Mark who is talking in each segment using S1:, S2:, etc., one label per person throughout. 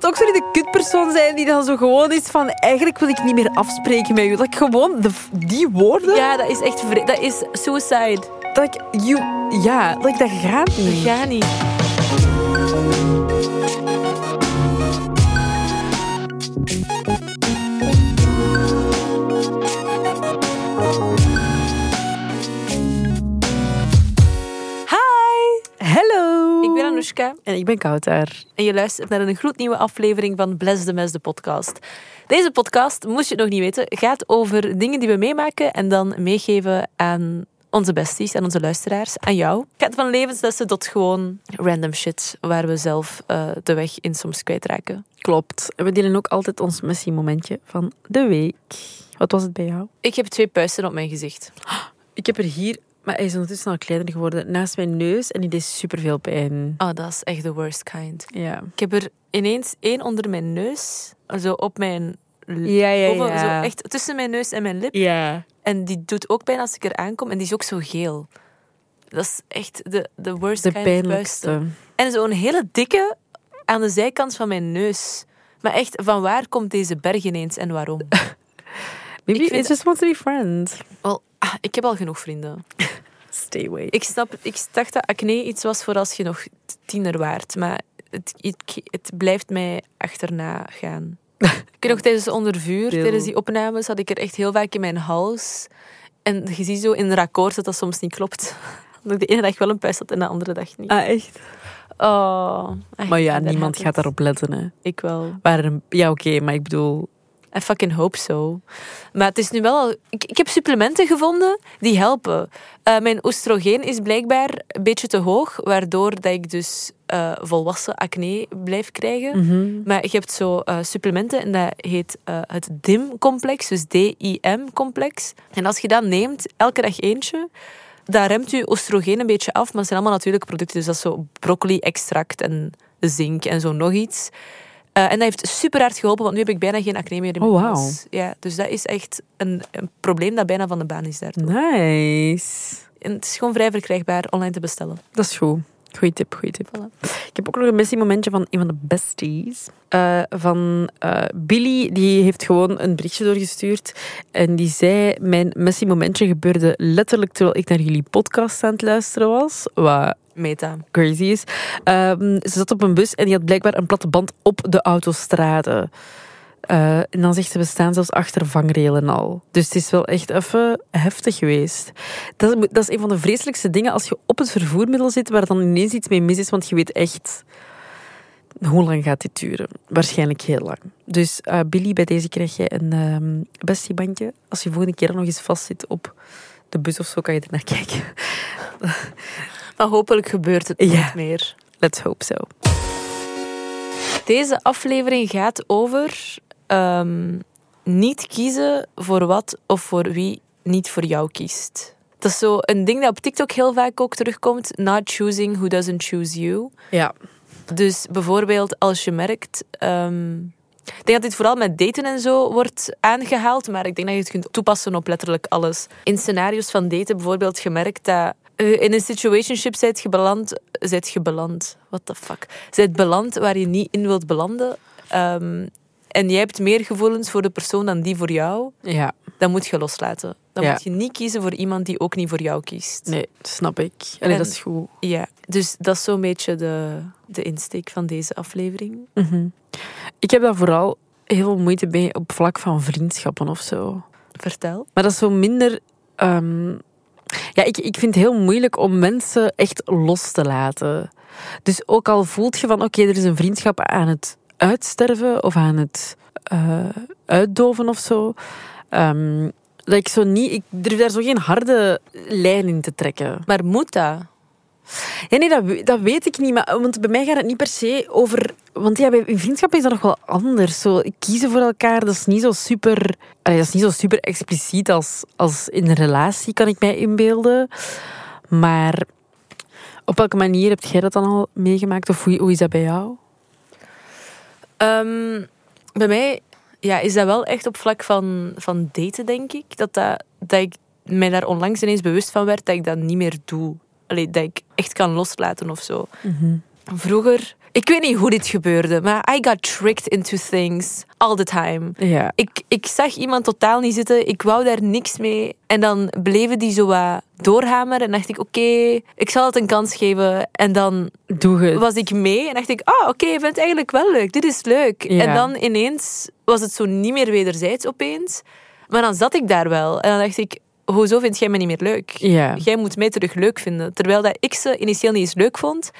S1: bijvoorbeeld ook zo niet de kutpersoon zijn die dan zo gewoon is van eigenlijk wil ik niet meer afspreken met u. Dat ik gewoon de, die woorden...
S2: Ja, dat is echt... Dat is suicide.
S1: Dat ik... You, ja, dat ik dat gaat niet.
S2: Ga niet.
S1: En ik ben Kouter.
S2: en je luistert naar een gloednieuwe aflevering van Bless the Mess, de podcast. Deze podcast, moest je het nog niet weten, gaat over dingen die we meemaken en dan meegeven aan onze besties en onze luisteraars, aan jou. Het gaat van levenslessen tot gewoon random shit waar we zelf eh, de weg in soms kwijtraken.
S1: Klopt. En we delen ook altijd ons Messi-momentje van de week. Wat was het bij jou?
S2: Ik heb twee puisten op mijn gezicht.
S1: Ik heb er hier... Maar hij is ondertussen al kleiner geworden. Naast mijn neus en die deed superveel pijn.
S2: Oh, dat is echt the worst kind.
S1: Ja.
S2: Ik heb er ineens één onder mijn neus, zo op mijn...
S1: Ja, ja, ja.
S2: Zo echt tussen mijn neus en mijn lip.
S1: Ja.
S2: En die doet ook pijn als ik er aankom. En die is ook zo geel. Dat is echt de, de worst
S1: De
S2: kind
S1: pijnlijkste.
S2: En zo'n hele dikke aan de zijkant van mijn neus. Maar echt, van waar komt deze berg ineens en waarom?
S1: Maybe
S2: Ik vind-
S1: it just wants to be friends.
S2: Wel, ah, ik heb al genoeg vrienden.
S1: Stay away.
S2: Ik, snap, ik dacht dat acne iets was voor als je nog tiener waart. Maar het, het, het blijft mij achterna gaan. ik weet nog tijdens Onder Vuur, tijdens die opnames, had ik er echt heel vaak in mijn hals. En je ziet zo in raccord dat dat soms niet klopt. Dat ik de ene dag wel een puist had en de andere dag niet.
S1: Ah, echt?
S2: Oh, echt,
S1: Maar ja,
S2: daar
S1: niemand gaat daarop letten. Hè.
S2: Ik wel.
S1: Een- ja, oké, maar ik bedoel...
S2: I fucking hope so. Maar het is nu wel al... Ik, ik heb supplementen gevonden die helpen. Eh, mijn oestrogeen is blijkbaar een beetje te hoog, waardoor dat ik dus eh, volwassen acne blijf krijgen.
S1: Mhm.
S2: Maar je hebt zo eh, supplementen en dat heet het DIM-complex, dus D-I-M-complex. En als je dat neemt, elke dag eentje, dat remt je oestrogeen een beetje af, maar het zijn allemaal natuurlijke producten. Dus dat is zo broccoli-extract en zink en zo nog iets. Eh, en dat heeft super hard geholpen, want nu heb ik bijna geen acne meer in mijn
S1: Oh,
S2: hals. Ja, dus dat is echt een, een probleem dat bijna van de baan is daardoor.
S1: Nice.
S2: En het is gewoon vrij verkrijgbaar online te bestellen.
S1: Dat is goed. Goeie tip, goeie tip.
S2: Voilà.
S1: Ik heb ook nog een Messi-momentje van een van de besties. Eh, van eh, Billy, die heeft gewoon een berichtje doorgestuurd. En die zei, mijn Messi-momentje gebeurde letterlijk terwijl ik naar jullie podcast aan het luisteren was. Wat
S2: Meta.
S1: crazy is. Ehm, ze zat op een bus en die had blijkbaar een platte band op de autostrade. Eh, en dan zegt ze, we staan zelfs achter vangrelen al. Dus het is wel echt even heftig geweest. Dat dat is een van de vreselijkste dingen als je op het vervoermiddel zit waar dan ineens iets mee mis is, want je weet echt... Hoe lang gaat dit duren? Waarschijnlijk heel lang. Dus eh, Billy, bij deze krijg je een ehm bestiebandje. Als je volgende keer nog eens vastzit op de bus of zo, kan je er naar kijken.
S2: Maar hopelijk gebeurt het niet meer.
S1: Let's hope so.
S2: Deze aflevering gaat over ehm, niet kiezen voor wat of voor wie niet voor jou kiest. Dat is zo een ding dat op TikTok heel vaak ook terugkomt. Not choosing who doesn't choose you.
S1: Ja.
S2: Dus bijvoorbeeld als je merkt... ehm, ik denk dat dit vooral met daten en zo wordt aangehaald, maar ik denk dat je het kunt toepassen op letterlijk alles. In scenario's van daten bijvoorbeeld gemerkt dat in een situationship zijt je beland... Zijt je beland? What the fuck? Zijt beland waar je niet in wilt belanden. Ehm, en jij hebt meer gevoelens voor de persoon dan die voor jou.
S1: Ja.
S2: Dan moet je loslaten. Dan
S1: Ja.
S2: moet je niet kiezen voor iemand die ook niet voor jou kiest.
S1: Nee, snap ik. Allee,
S2: En-
S1: dat is goed.
S2: Ja, dus dat is zo'n beetje de, de insteek van deze aflevering.
S1: Mhm. Ik heb daar vooral heel veel moeite mee op vlak van vriendschappen of zo.
S2: Vertel.
S1: Maar dat is zo minder... ehm, Ja, ik, ik vind het heel moeilijk om mensen echt los te laten. Dus ook al voelt je van, oké, er is een vriendschap aan het uitsterven of aan het eh, uitdoven of zo. ehm, dat ik zo niet... Ik durf daar zo geen harde lijn in te trekken.
S2: Maar moet dat?
S1: Ja, nee, dat, dat weet ik niet. Maar, want bij mij gaat het niet per se over... Want ja, bij vriendschap is dat nog wel anders. Zo, kiezen voor elkaar, dat is niet zo super... dat is niet zo super expliciet als, als in een relatie, kan ik mij inbeelden. Maar op welke manier heb jij dat dan al meegemaakt? Of hoe, hoe is dat bij jou?
S2: Ehm, bij mij ja, is dat wel echt op vlak van, van daten, denk ik. Dat, dat, dat ik mij daar onlangs ineens bewust van werd dat ik dat niet meer doe. Allee, dat ik echt kan loslaten of zo. vroeger... Ik weet niet hoe dit gebeurde, maar I got tricked into things all the time.
S1: Ja.
S2: Ik, ik zag iemand totaal niet zitten. Ik wou daar niks mee. En dan bleven die zo wat doorhameren. En dacht ik, oké, ik zal het een kans geven. En dan
S1: Doe het.
S2: was ik mee. En dacht ik, ah, oké, ik vind het eigenlijk wel leuk. Dit is leuk.
S1: Ja.
S2: En dan ineens was het zo niet meer wederzijds opeens. Maar dan zat ik daar wel. En dan dacht ik, hoezo vind jij me niet meer leuk?
S1: Ja.
S2: Jij moet mij terug leuk vinden. Terwijl dat ik ze initieel niet eens leuk vond.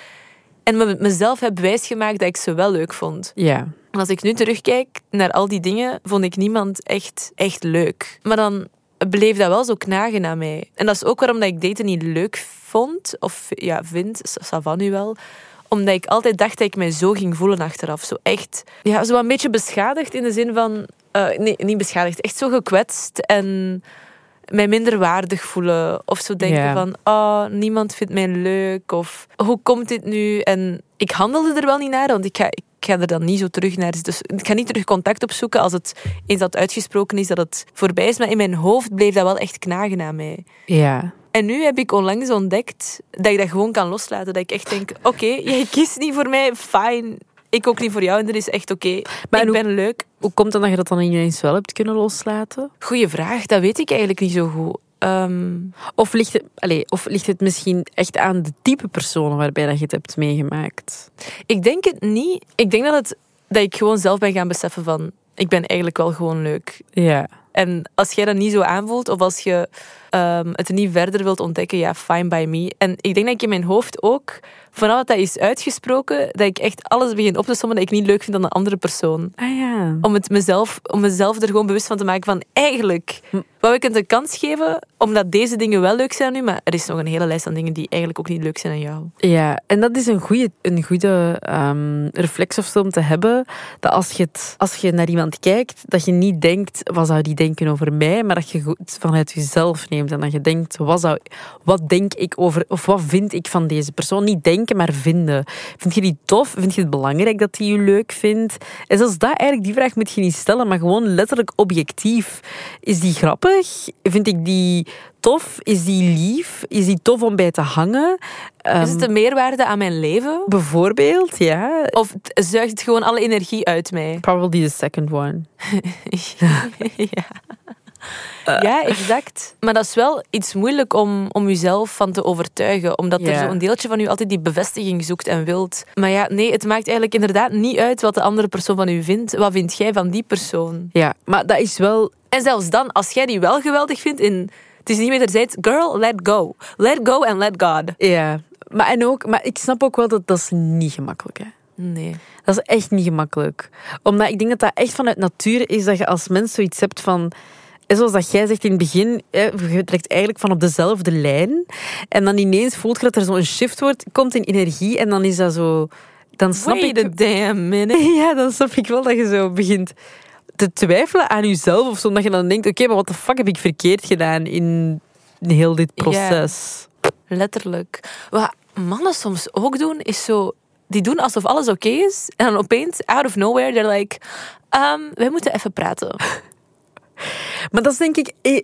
S2: En me, mezelf heb wijsgemaakt dat ik ze wel leuk vond.
S1: Ja.
S2: En als ik nu terugkijk naar al die dingen, vond ik niemand echt, echt leuk. Maar dan bleef dat wel zo knagen aan mij. En dat is ook waarom dat ik daten niet leuk vond. Of ja, vind, Savan nu wel. Omdat ik altijd dacht dat ik mij zo ging voelen achteraf. Zo echt, ja, zo een beetje beschadigd in de zin van... eh, nee, niet beschadigd. Echt zo gekwetst en mij minder waardig voelen. Of zo denken van, oh, niemand vindt mij leuk. Of, hoe komt dit nu? En ik handelde er wel niet naar, want ik ga, ik ga er dan niet zo terug naar. Dus ik ga niet terug contact opzoeken als het eens dat uitgesproken is dat het voorbij is. Maar in mijn hoofd bleef dat wel echt knagen aan mij.
S1: Ja.
S2: En nu heb ik onlangs ontdekt dat ik dat gewoon kan loslaten. Dat ik echt denk, oké, jij kiest niet voor mij, fijn. Ik ook niet voor jou en dat is echt oké.
S1: Maar
S2: Ik
S1: hoe-
S2: ben leuk.
S1: Hoe komt het dat je dat dan ineens wel hebt kunnen loslaten?
S2: Goeie vraag, dat weet ik eigenlijk niet zo goed. Ehm,
S1: Of ligt, het, allez, of ligt het misschien echt aan de type personen waarbij dat je het hebt meegemaakt?
S2: Ik denk het niet. Ik denk dat, het, dat ik gewoon zelf ben gaan beseffen van... Ik ben eigenlijk wel gewoon leuk.
S1: Ja.
S2: En als jij dat niet zo aanvoelt, of als je ehm, het niet verder wilt ontdekken, ja, fine by me. En ik denk dat ik in mijn hoofd ook, vanaf dat dat is uitgesproken, dat ik echt alles begin op te sommen dat ik niet leuk vind aan de andere persoon.
S1: Ah ja.
S2: Om, het mezelf, om mezelf er gewoon bewust van te maken van, eigenlijk wou ik het een kans geven, omdat deze dingen wel leuk zijn aan u, maar er is nog een hele lijst aan dingen die eigenlijk ook niet leuk zijn aan jou.
S1: Ja, en dat is een goede, een goede ehm, reflex of zo om te hebben. Dat als je, het, als je naar iemand kijkt, dat je niet denkt, wat zou die denken over mij? Maar dat je het vanuit jezelf neemt. En dat je denkt, wat, zou, wat denk ik over, of wat vind ik van deze persoon? Niet denken, maar vinden. Vind je die tof? Vind je het belangrijk dat die je leuk vindt? En zelfs dat, eigenlijk, die vraag moet je niet stellen, maar gewoon letterlijk objectief. Is die grappig? Vind ik die tof? Is die lief? Is die tof om bij te hangen?
S2: is
S1: Ehm,
S2: het een meerwaarde aan mijn leven?
S1: Bijvoorbeeld, ja.
S2: Of zuigt het gewoon alle energie uit mij?
S1: Probably the second one.
S2: ja. ja, exact. Maar dat is wel iets moeilijk om, om jezelf van te overtuigen. Omdat er zo'n deeltje van u altijd die bevestiging zoekt en wilt. Maar ja, nee, het maakt eigenlijk inderdaad niet uit wat de andere persoon van u vindt. Wat vind jij van die persoon?
S1: Ja, maar dat is wel...
S2: En zelfs dan, als jij die wel geweldig vindt, in, het is niet wederzijds, girl, let go. Let go and let God.
S1: Ja. Maar, en ook, maar ik snap ook wel dat dat is niet gemakkelijk is.
S2: Nee.
S1: Dat is echt niet gemakkelijk. Omdat ik denk dat dat echt vanuit natuur is dat je als mens zoiets hebt van... Zoals dat jij zegt in het begin, je trekt eigenlijk van op dezelfde lijn. En dan ineens voelt je dat er zo'n shift wordt, komt in energie en dan is dat zo... Dan snap
S2: Wait
S1: ik...
S2: a damn minute.
S1: Ja, dan snap ik wel dat je zo begint te twijfelen aan jezelf. Of zo, dat je dan denkt, oké, maar wat de fuck heb ik verkeerd gedaan in heel dit
S2: Ja.
S1: proces?
S2: Letterlijk. Wat mannen soms ook doen, is zo... Die doen alsof alles oké is. En dan opeens, out of nowhere, they're like... Um, wij moeten even praten.
S1: Maar dat is denk ik... eh,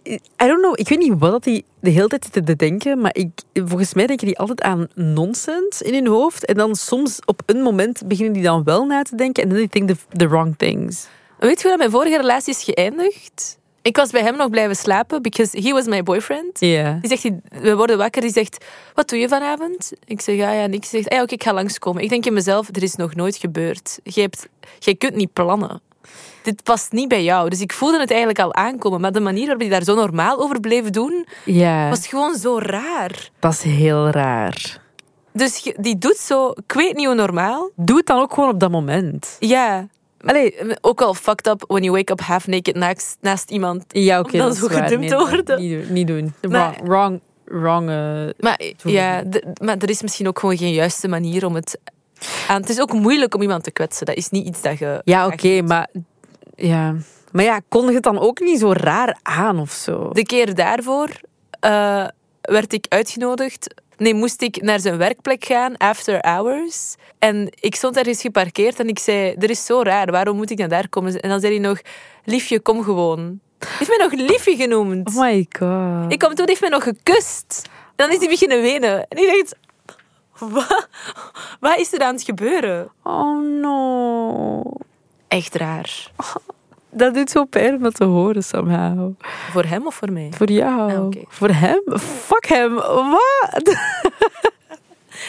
S1: I don't know, ik weet niet wat die de hele tijd zitten te denken, maar ik, volgens mij denken die altijd aan nonsens in hun hoofd. En dan soms op een moment beginnen die dan wel na te denken en dan think the, the wrong things.
S2: Weet je hoe dat mijn vorige relatie is geëindigd? Ik was bij hem nog blijven slapen, because he was my boyfriend.
S1: Ja.
S2: Die zegt, we worden wakker, die zegt, wat doe je vanavond? Ik zeg, ja, ja, niks. Zegt, ah, ja, oké, ik ga langskomen. Ik denk in mezelf, er is nog nooit gebeurd. Jij, hebt, jij kunt niet plannen. Dit past niet bij jou. Dus ik voelde het eigenlijk al aankomen. Maar de manier waarop hij daar zo normaal over bleef doen,
S1: Ja,
S2: was gewoon zo raar.
S1: is heel raar.
S2: Dus die doet zo, ik weet niet hoe normaal.
S1: Doe het dan ook gewoon op dat moment.
S2: Ja. Allee, ook al fucked up when you wake up half naked naast, naast iemand.
S1: Ja, oké.
S2: Dan
S1: dat is
S2: zo
S1: waar.
S2: gedumpt
S1: Nee,
S2: te
S1: dat-
S2: worden.
S1: Niet doen. Niet doen.
S2: Maar-
S1: wrong, wrong, wrong
S2: Maar, ja, maar er is misschien ook gewoon geen juiste manier om het aan... Het is ook moeilijk om iemand te kwetsen. Dat is niet iets dat je...
S1: Ja, oké, maar... Ja. Maar ja, kondig het dan ook niet zo raar aan of zo?
S2: De keer daarvoor eh, werd ik uitgenodigd... Nee, moest ik naar zijn werkplek gaan, after hours. En ik stond ergens geparkeerd en ik zei... Er is zo raar, waarom moet ik naar daar komen? En dan zei hij nog... Liefje, kom gewoon. Hij heeft mij nog liefje genoemd.
S1: Oh my god.
S2: Ik kwam toen, heeft mij nog gekust. Dan is hij beginnen wenen. En ik dacht... Wat? Wat is er aan het gebeuren?
S1: Oh no.
S2: Echt raar.
S1: Dat doet zo pijn om dat te horen somehow.
S2: Voor hem of voor mij?
S1: Voor jou.
S2: Ah.
S1: Voor hem? Fuck hem. Wat?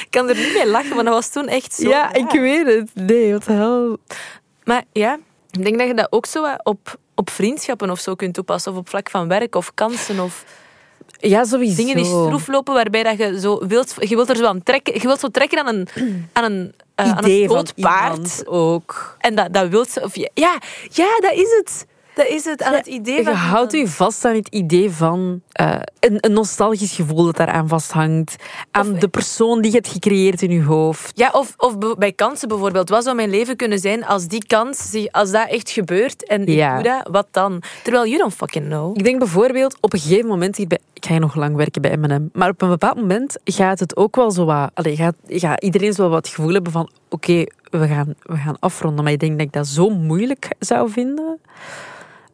S2: Ik kan er niet mee lachen, maar dat was toen echt zo.
S1: ja,
S2: raar.
S1: ik weet het. Nee, wat de hel.
S2: Maar ja, ik denk dat je dat ook zo op, op vriendschappen of zo kunt toepassen. Of op vlak van werk of kansen of
S1: Ja, sowieso.
S2: dingen die stroef lopen waarbij dat je zo wilt... Je wilt er zo aan trekken. Je wilt zo trekken aan een, aan een, eh, aan een groot paard.
S1: ook.
S2: En dat, dat wilt ze... Of je, ja, ja, dat is het. Dat is het. Aan het idee
S1: Je
S2: van...
S1: houdt u vast aan het idee van eh, een, een nostalgisch gevoel dat daaraan vasthangt. Aan
S2: Of-
S1: de persoon die je hebt gecreëerd in je hoofd.
S2: Ja, of, of bij kansen bijvoorbeeld. Wat zou mijn leven kunnen zijn als die kans, als dat echt gebeurt en
S1: Ja.
S2: ik doe dat, wat dan? Terwijl you don't fucking know.
S1: Ik denk bijvoorbeeld op een gegeven moment, hier bij, ga hier nog lang werken bij M&M, maar op een bepaald moment gaat het ook wel zo wat, allee, gaat, gaat iedereen zo wat het gevoel hebben van, oké, we, gaan, we gaan afronden. Maar ik denk dat ik dat zo moeilijk zou vinden.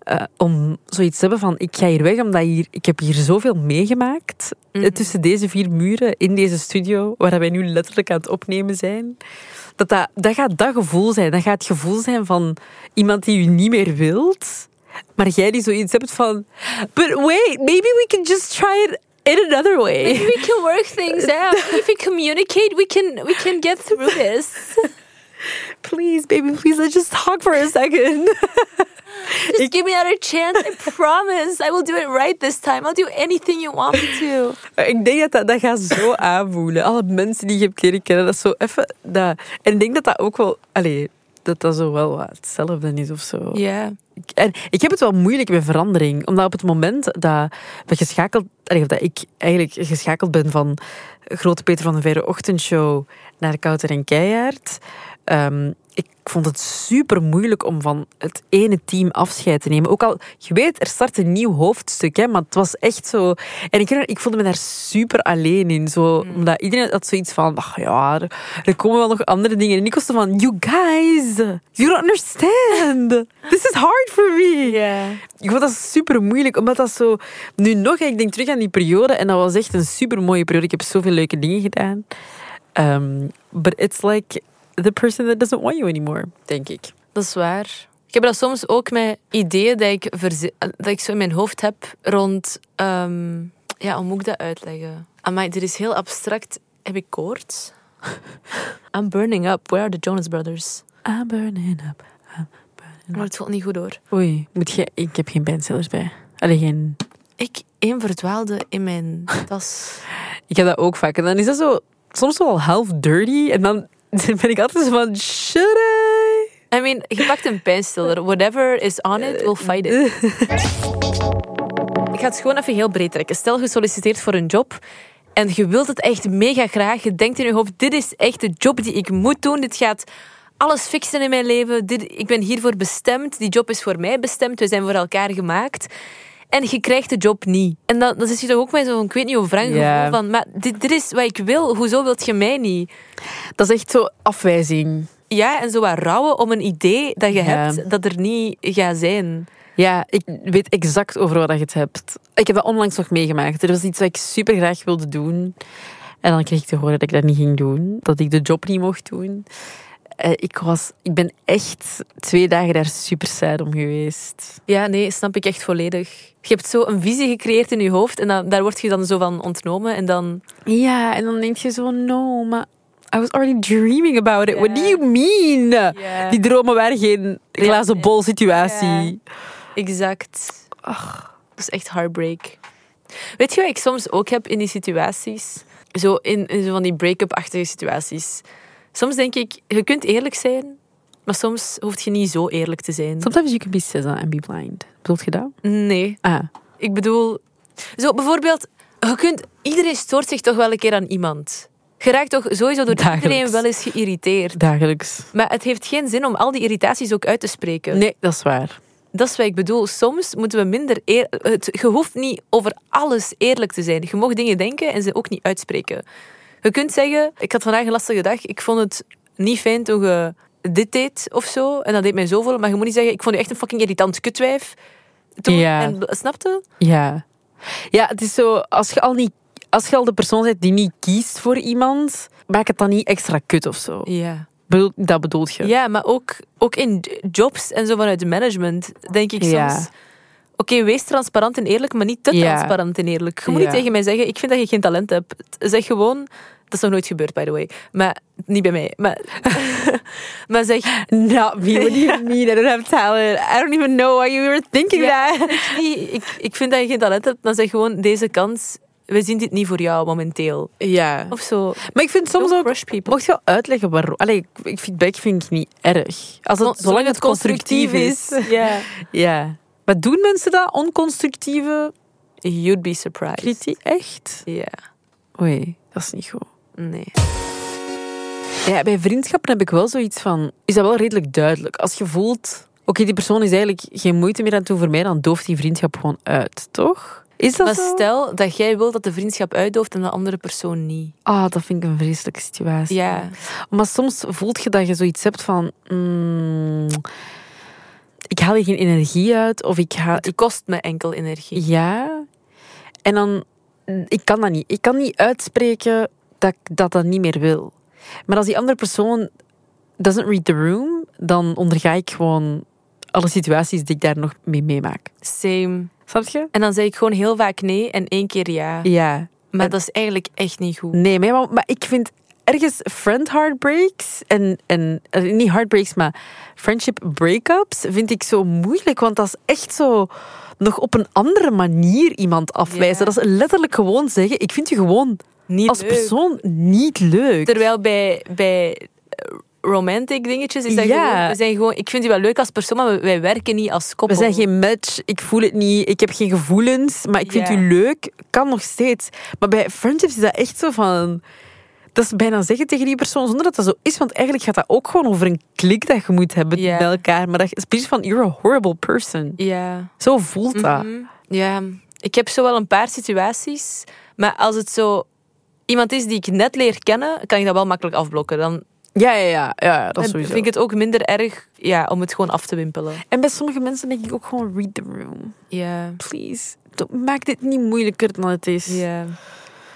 S1: eh, om zoiets te hebben van, ik ga hier weg omdat hier, ik heb hier zoveel meegemaakt. eh,
S2: Mhm.
S1: Tussen deze vier muren, in deze studio, waar wij nu letterlijk aan het opnemen zijn. Dat, dat, dat gaat dat gevoel zijn. Dat gaat het gevoel zijn van iemand die u niet meer wilt. Maar jij die zoiets hebt van... But wait, maybe we can just try it in another way.
S2: Maybe we can work things out. If we communicate, we can we can get through this.
S1: Please, baby, please, let's just talk for a second.
S2: Just give me another chance. I promise. I will do it right this time. I'll do anything you want me to.
S1: ik denk dat dat, dat gaat zo aanvoelen. Alle mensen die je hebt leren kennen, dat is zo even... Dat. En ik denk dat dat ook wel... Allee, dat dat zo wel wat hetzelfde is of zo.
S2: Ja.
S1: En ik heb het wel moeilijk met verandering. Omdat op het moment dat we geschakeld... dat ik eigenlijk geschakeld ben van Grote Peter van de Verre ochtendshow naar Kouter en Keijaard... ehm, ik vond het super moeilijk om van het ene team afscheid te nemen. Ook al, je weet, er start een nieuw hoofdstuk, hè, maar het was echt zo... En ik, ik voelde me daar super alleen in. Zo, Omdat iedereen had zoiets van, ach ja, er, komen wel nog andere dingen. En ik was zo van, you guys, you don't understand. This is hard for me. Ik vond dat super moeilijk, omdat dat zo... Nu nog, ik denk terug aan die periode en dat was echt een super mooie periode. Ik heb zoveel leuke dingen gedaan. Um, but it's like the person that doesn't want you anymore, denk ik.
S2: Dat is waar. Ik heb dat soms ook met ideeën dat ik, verzi- dat ik zo in mijn hoofd heb rond... ehm, ja, hoe moet ik dat uitleggen? Amai, dit is heel abstract. Heb ik koorts? I'm burning up. Where are the Jonas Brothers?
S1: I'm burning up. I'm burning
S2: Maar het voelt niet goed door.
S1: Oei, moet je, ik heb geen pijnstillers bij. Alleen geen...
S2: Ik één verdwaalde in mijn tas.
S1: Ik heb dat ook vaak. En dan is dat zo soms wel half dirty. En dan ben ik altijd zo van, should I?
S2: I mean, je pakt een pijnstiller. Whatever is on it, we'll fight it. Ik ga het gewoon even heel breed trekken. Stel, je solliciteert voor een job en je wilt het echt mega graag. Je denkt in je hoofd, dit is echt de job die ik moet doen. Dit gaat alles fixen in mijn leven. Dit, ik ben hiervoor bestemd. Die job is voor mij bestemd. We zijn voor elkaar gemaakt. En je krijgt de job niet. En dan, dan zit je toch ook met zo'n, ik weet niet
S1: Ja.
S2: gevoel van, maar dit, dit is wat ik wil. Hoezo wilt je mij niet?
S1: Dat is echt zo afwijzing.
S2: Ja, en zo wat rouwen om een idee dat je hebt dat er niet gaat zijn.
S1: Ja, ik weet exact over wat je het hebt. Ik heb dat onlangs nog meegemaakt. Er was iets wat ik super graag wilde doen. En dan kreeg ik te horen dat ik dat niet ging doen. Dat ik de job niet mocht doen. Eh, Ik, was, ik ben echt twee dagen daar super sad om geweest.
S2: Ja, nee, snap ik echt volledig. Je hebt zo een visie gecreëerd in je hoofd en dan, daar word je dan zo van ontnomen. En dan...
S1: Ja, en dan denk je zo, no, maar I was already dreaming about it. What do you mean? Die dromen waren geen glazen bol situatie.
S2: Exact. Dat is echt heartbreak. Weet je wat ik soms ook heb in die situaties? Zo in, in zo van die break-up-achtige situaties. Soms denk ik, je kunt eerlijk zijn, maar soms hoef je niet zo eerlijk te zijn.
S1: Sometimes you can be SZA and be blind. Bedoelt je dat?
S2: Nee.
S1: Ah,
S2: Ik bedoel, zo bijvoorbeeld, je kunt, iedereen stoort zich toch wel een keer aan iemand. Je raakt toch sowieso door
S1: Dagelijks.
S2: iedereen wel eens geïrriteerd.
S1: dagelijks.
S2: Maar het heeft geen zin om al die irritaties ook uit te spreken.
S1: Nee, dat is waar.
S2: Dat is wat ik bedoel. Soms moeten we minder... Eer... Het, je hoeft niet over alles eerlijk te zijn. Je mag dingen denken en ze ook niet uitspreken. Je kunt zeggen, ik had vandaag een lastige dag. Ik vond het niet fijn toen je dit deed of zo. En dat deed mij zoveel. Maar je moet niet zeggen, ik vond je echt een fucking irritant kutwijf. Toen,
S1: Ja.
S2: en, snapte?
S1: Ja. Ja, het is zo, als je al, niet, als je al de persoon bent die niet kiest voor iemand, maak het dan niet extra kut of zo.
S2: Ja.
S1: Bedoel, dat bedoelt je?
S2: Ja, maar ook, ook in jobs en zo vanuit de management denk ik
S1: Ja.
S2: soms... Oké, wees transparant en eerlijk, maar niet te
S1: Ja.
S2: transparant en eerlijk. Je moet
S1: Ja.
S2: niet tegen mij zeggen, ik vind dat je geen talent hebt. Zeg gewoon... Dat is nog nooit gebeurd, by the way. Maar niet bij mij. Maar, maar zeg...
S1: Not me. What do you mean? I don't have talent. I don't even know why you were thinking
S2: Ja,
S1: that.
S2: ik, ik vind dat je geen talent hebt, dan zeg gewoon deze kans... We zien dit niet voor jou momenteel.
S1: Ja.
S2: Of zo.
S1: Maar ik vind soms
S2: Don't
S1: ook... Mocht je wel uitleggen waarom? Allee, ik- feedback vind ik niet erg. Als het, zolang het constructief is.
S2: Ja.
S1: Ja. Maar doen mensen dat? Onconstructieve
S2: You'd be surprised.
S1: kritiek? Echt?
S2: Ja.
S1: Oei, dat is niet goed.
S2: Nee.
S1: Ja, bij vriendschappen heb ik wel zoiets van... Is dat wel redelijk duidelijk. Als je voelt... Oké, die persoon is eigenlijk geen moeite meer aan het doen voor mij, dan dooft die vriendschap gewoon uit, toch? Is dat
S2: Maar
S1: zo?
S2: stel dat jij wil dat de vriendschap uitdooft en de andere persoon niet.
S1: Ah, dat vind ik een vreselijke situatie.
S2: Ja.
S1: Maar soms voelt je dat je zoiets hebt van... mm, haal hier geen energie uit, of ik haal...
S2: Het kost me enkel energie.
S1: Ja. En dan... Ik kan dat niet. Ik kan niet uitspreken dat ik dat, dat niet meer wil. Maar als die andere persoon doesn't read the room, dan onderga ik gewoon alle situaties die ik daar nog mee meemaak.
S2: Same.
S1: Snap je?
S2: En dan zeg ik gewoon heel vaak nee en één keer ja.
S1: Ja.
S2: Maar dat is eigenlijk echt niet goed.
S1: Nee, maar, maar ik vind ergens friend heartbreaks en, en eh, niet heartbreaks, maar friendship breakups vind ik zo moeilijk, want dat is echt zo nog op een andere manier iemand afwijzen. Dat is letterlijk gewoon zeggen, ik vind je gewoon
S2: Niet
S1: als
S2: leuk.
S1: persoon niet leuk.
S2: Terwijl bij, bij eh, romantic dingetjes is dat
S1: Ja.
S2: gewoon, we zijn gewoon... Ik vind u wel leuk als persoon, maar we- wij werken niet als
S1: We
S2: koppel.
S1: zijn geen match, ik voel het niet, ik heb geen gevoelens, maar ik vind
S2: Ja.
S1: u leuk. Kan nog steeds. Maar bij friendships is dat echt zo van... Dat is bijna zeggen tegen die persoon zonder dat dat zo is. Want eigenlijk gaat dat ook gewoon over een klik dat je moet hebben
S2: Ja.
S1: met elkaar. Maar dat is precies van, you're a horrible person.
S2: Ja.
S1: Zo voelt dat.
S2: Mhm. Ja, ik heb zo wel een paar situaties. Maar als het zo iemand is die ik net leer kennen, kan ik dat wel makkelijk afblokken. Dan
S1: Ja, ja, ja. ja dat is
S2: vind
S1: sowieso.
S2: ik het ook minder erg ja, om het gewoon af te wimpelen.
S1: En bij sommige mensen denk ik ook gewoon, read the room.
S2: Ja.
S1: Please. Maak dit niet moeilijker dan het is.
S2: ja.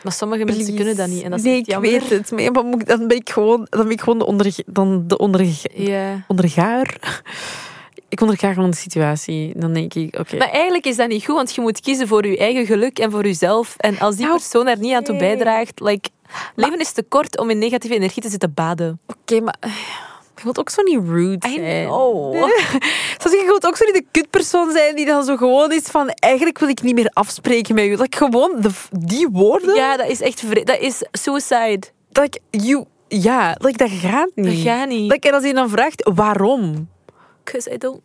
S2: Maar sommige mensen kunnen dat niet. En dat is
S1: nee, ik
S2: jammer.
S1: weet het. Maar dan ben ik gewoon, dan ben ik gewoon de, onderge, dan de ondergaar. Ik onderga gewoon de situatie. Dan denk ik, oké.
S2: Maar eigenlijk is dat niet goed, want je moet kiezen voor je eigen geluk en voor jezelf. En als die
S1: Nou,
S2: persoon er niet aan toe bijdraagt, like, leven is te kort om in negatieve energie te zitten baden.
S1: Oké, maar je wilt ook zo niet rude zijn.
S2: know.
S1: Zoals je wilt ook zo niet de kutpersoon zijn die dan zo gewoon is van eigenlijk wil ik niet meer afspreken met je. Dat ik gewoon de, die woorden,
S2: Ja, dat is echt dat is suicide.
S1: dat ik, you, ja, dat gaat niet.
S2: Dat gaat niet.
S1: Dat en als je dan vraagt waarom,
S2: Because I don't...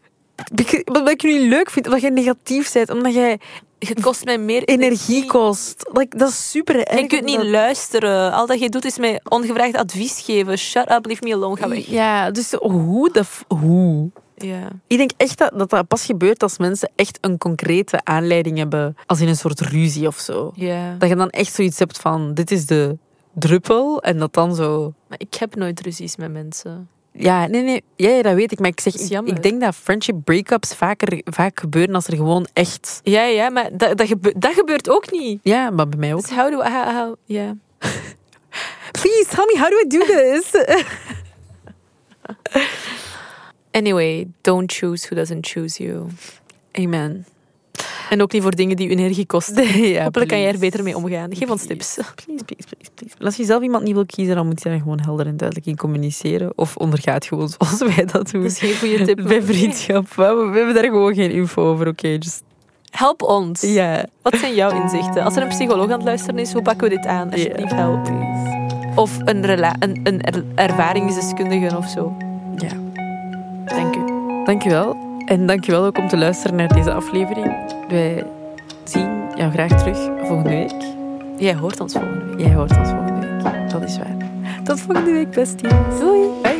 S1: omdat ik niet leuk vind, omdat jij negatief bent, omdat jij
S2: Het kost mij meer
S1: energie kost. Like, dat is super erg.
S2: Je kunt niet luisteren. Al dat je doet is mij ongevraagd advies geven. Shut up, leave me alone, ga weg.
S1: Ja, dus hoe de hoe?
S2: Ja.
S1: Ik denk echt dat, dat dat pas gebeurt als mensen echt een concrete aanleiding hebben, als in een soort ruzie of zo.
S2: ja.
S1: Dat je dan echt zoiets hebt van, dit is de druppel, en dat dan zo...
S2: Maar ik heb nooit ruzies met mensen.
S1: Ja, nee, nee, ja, ja, dat weet ik, maar ik zeg, ik, ik denk dat friendship breakups vaker, vaak gebeuren als er gewoon echt...
S2: Ja, ja, maar dat, dat, gebe- dat gebeurt ook niet.
S1: Ja, maar bij mij ook.
S2: Dus how do I... How, how- ja.
S1: Please, tell me, how do I do this?
S2: Anyway, don't choose who doesn't choose you.
S1: Amen.
S2: En ook niet voor dingen die je energie kosten.
S1: ja,
S2: Hopelijk kan jij er beter mee omgaan. Geef ons tips.
S1: Please, please, please, please. Als je zelf iemand niet wil kiezen, dan moet je daar gewoon helder en duidelijk in communiceren. Of ondergaat gewoon zoals wij dat doen.
S2: Dat is geen goede tip.
S1: Bij vriendschap. We hebben daar gewoon geen info over. Oké, just...
S2: Help ons.
S1: Ja.
S2: Wat zijn jouw inzichten? Als er een psycholoog aan het luisteren is, hoe pakken we dit aan? Alsjeblieft, help. Of een, rela- een, een er- ervaringsdeskundige of zo.
S1: Ja.
S2: Dank u.
S1: Dankjewel. En dankjewel ook om te luisteren naar deze aflevering. Wij zien jou graag terug volgende week.
S2: Jij hoort ons volgende week.
S1: Jij hoort ons volgende week. Dat is waar. Tot volgende week, besties. Doei. Bye.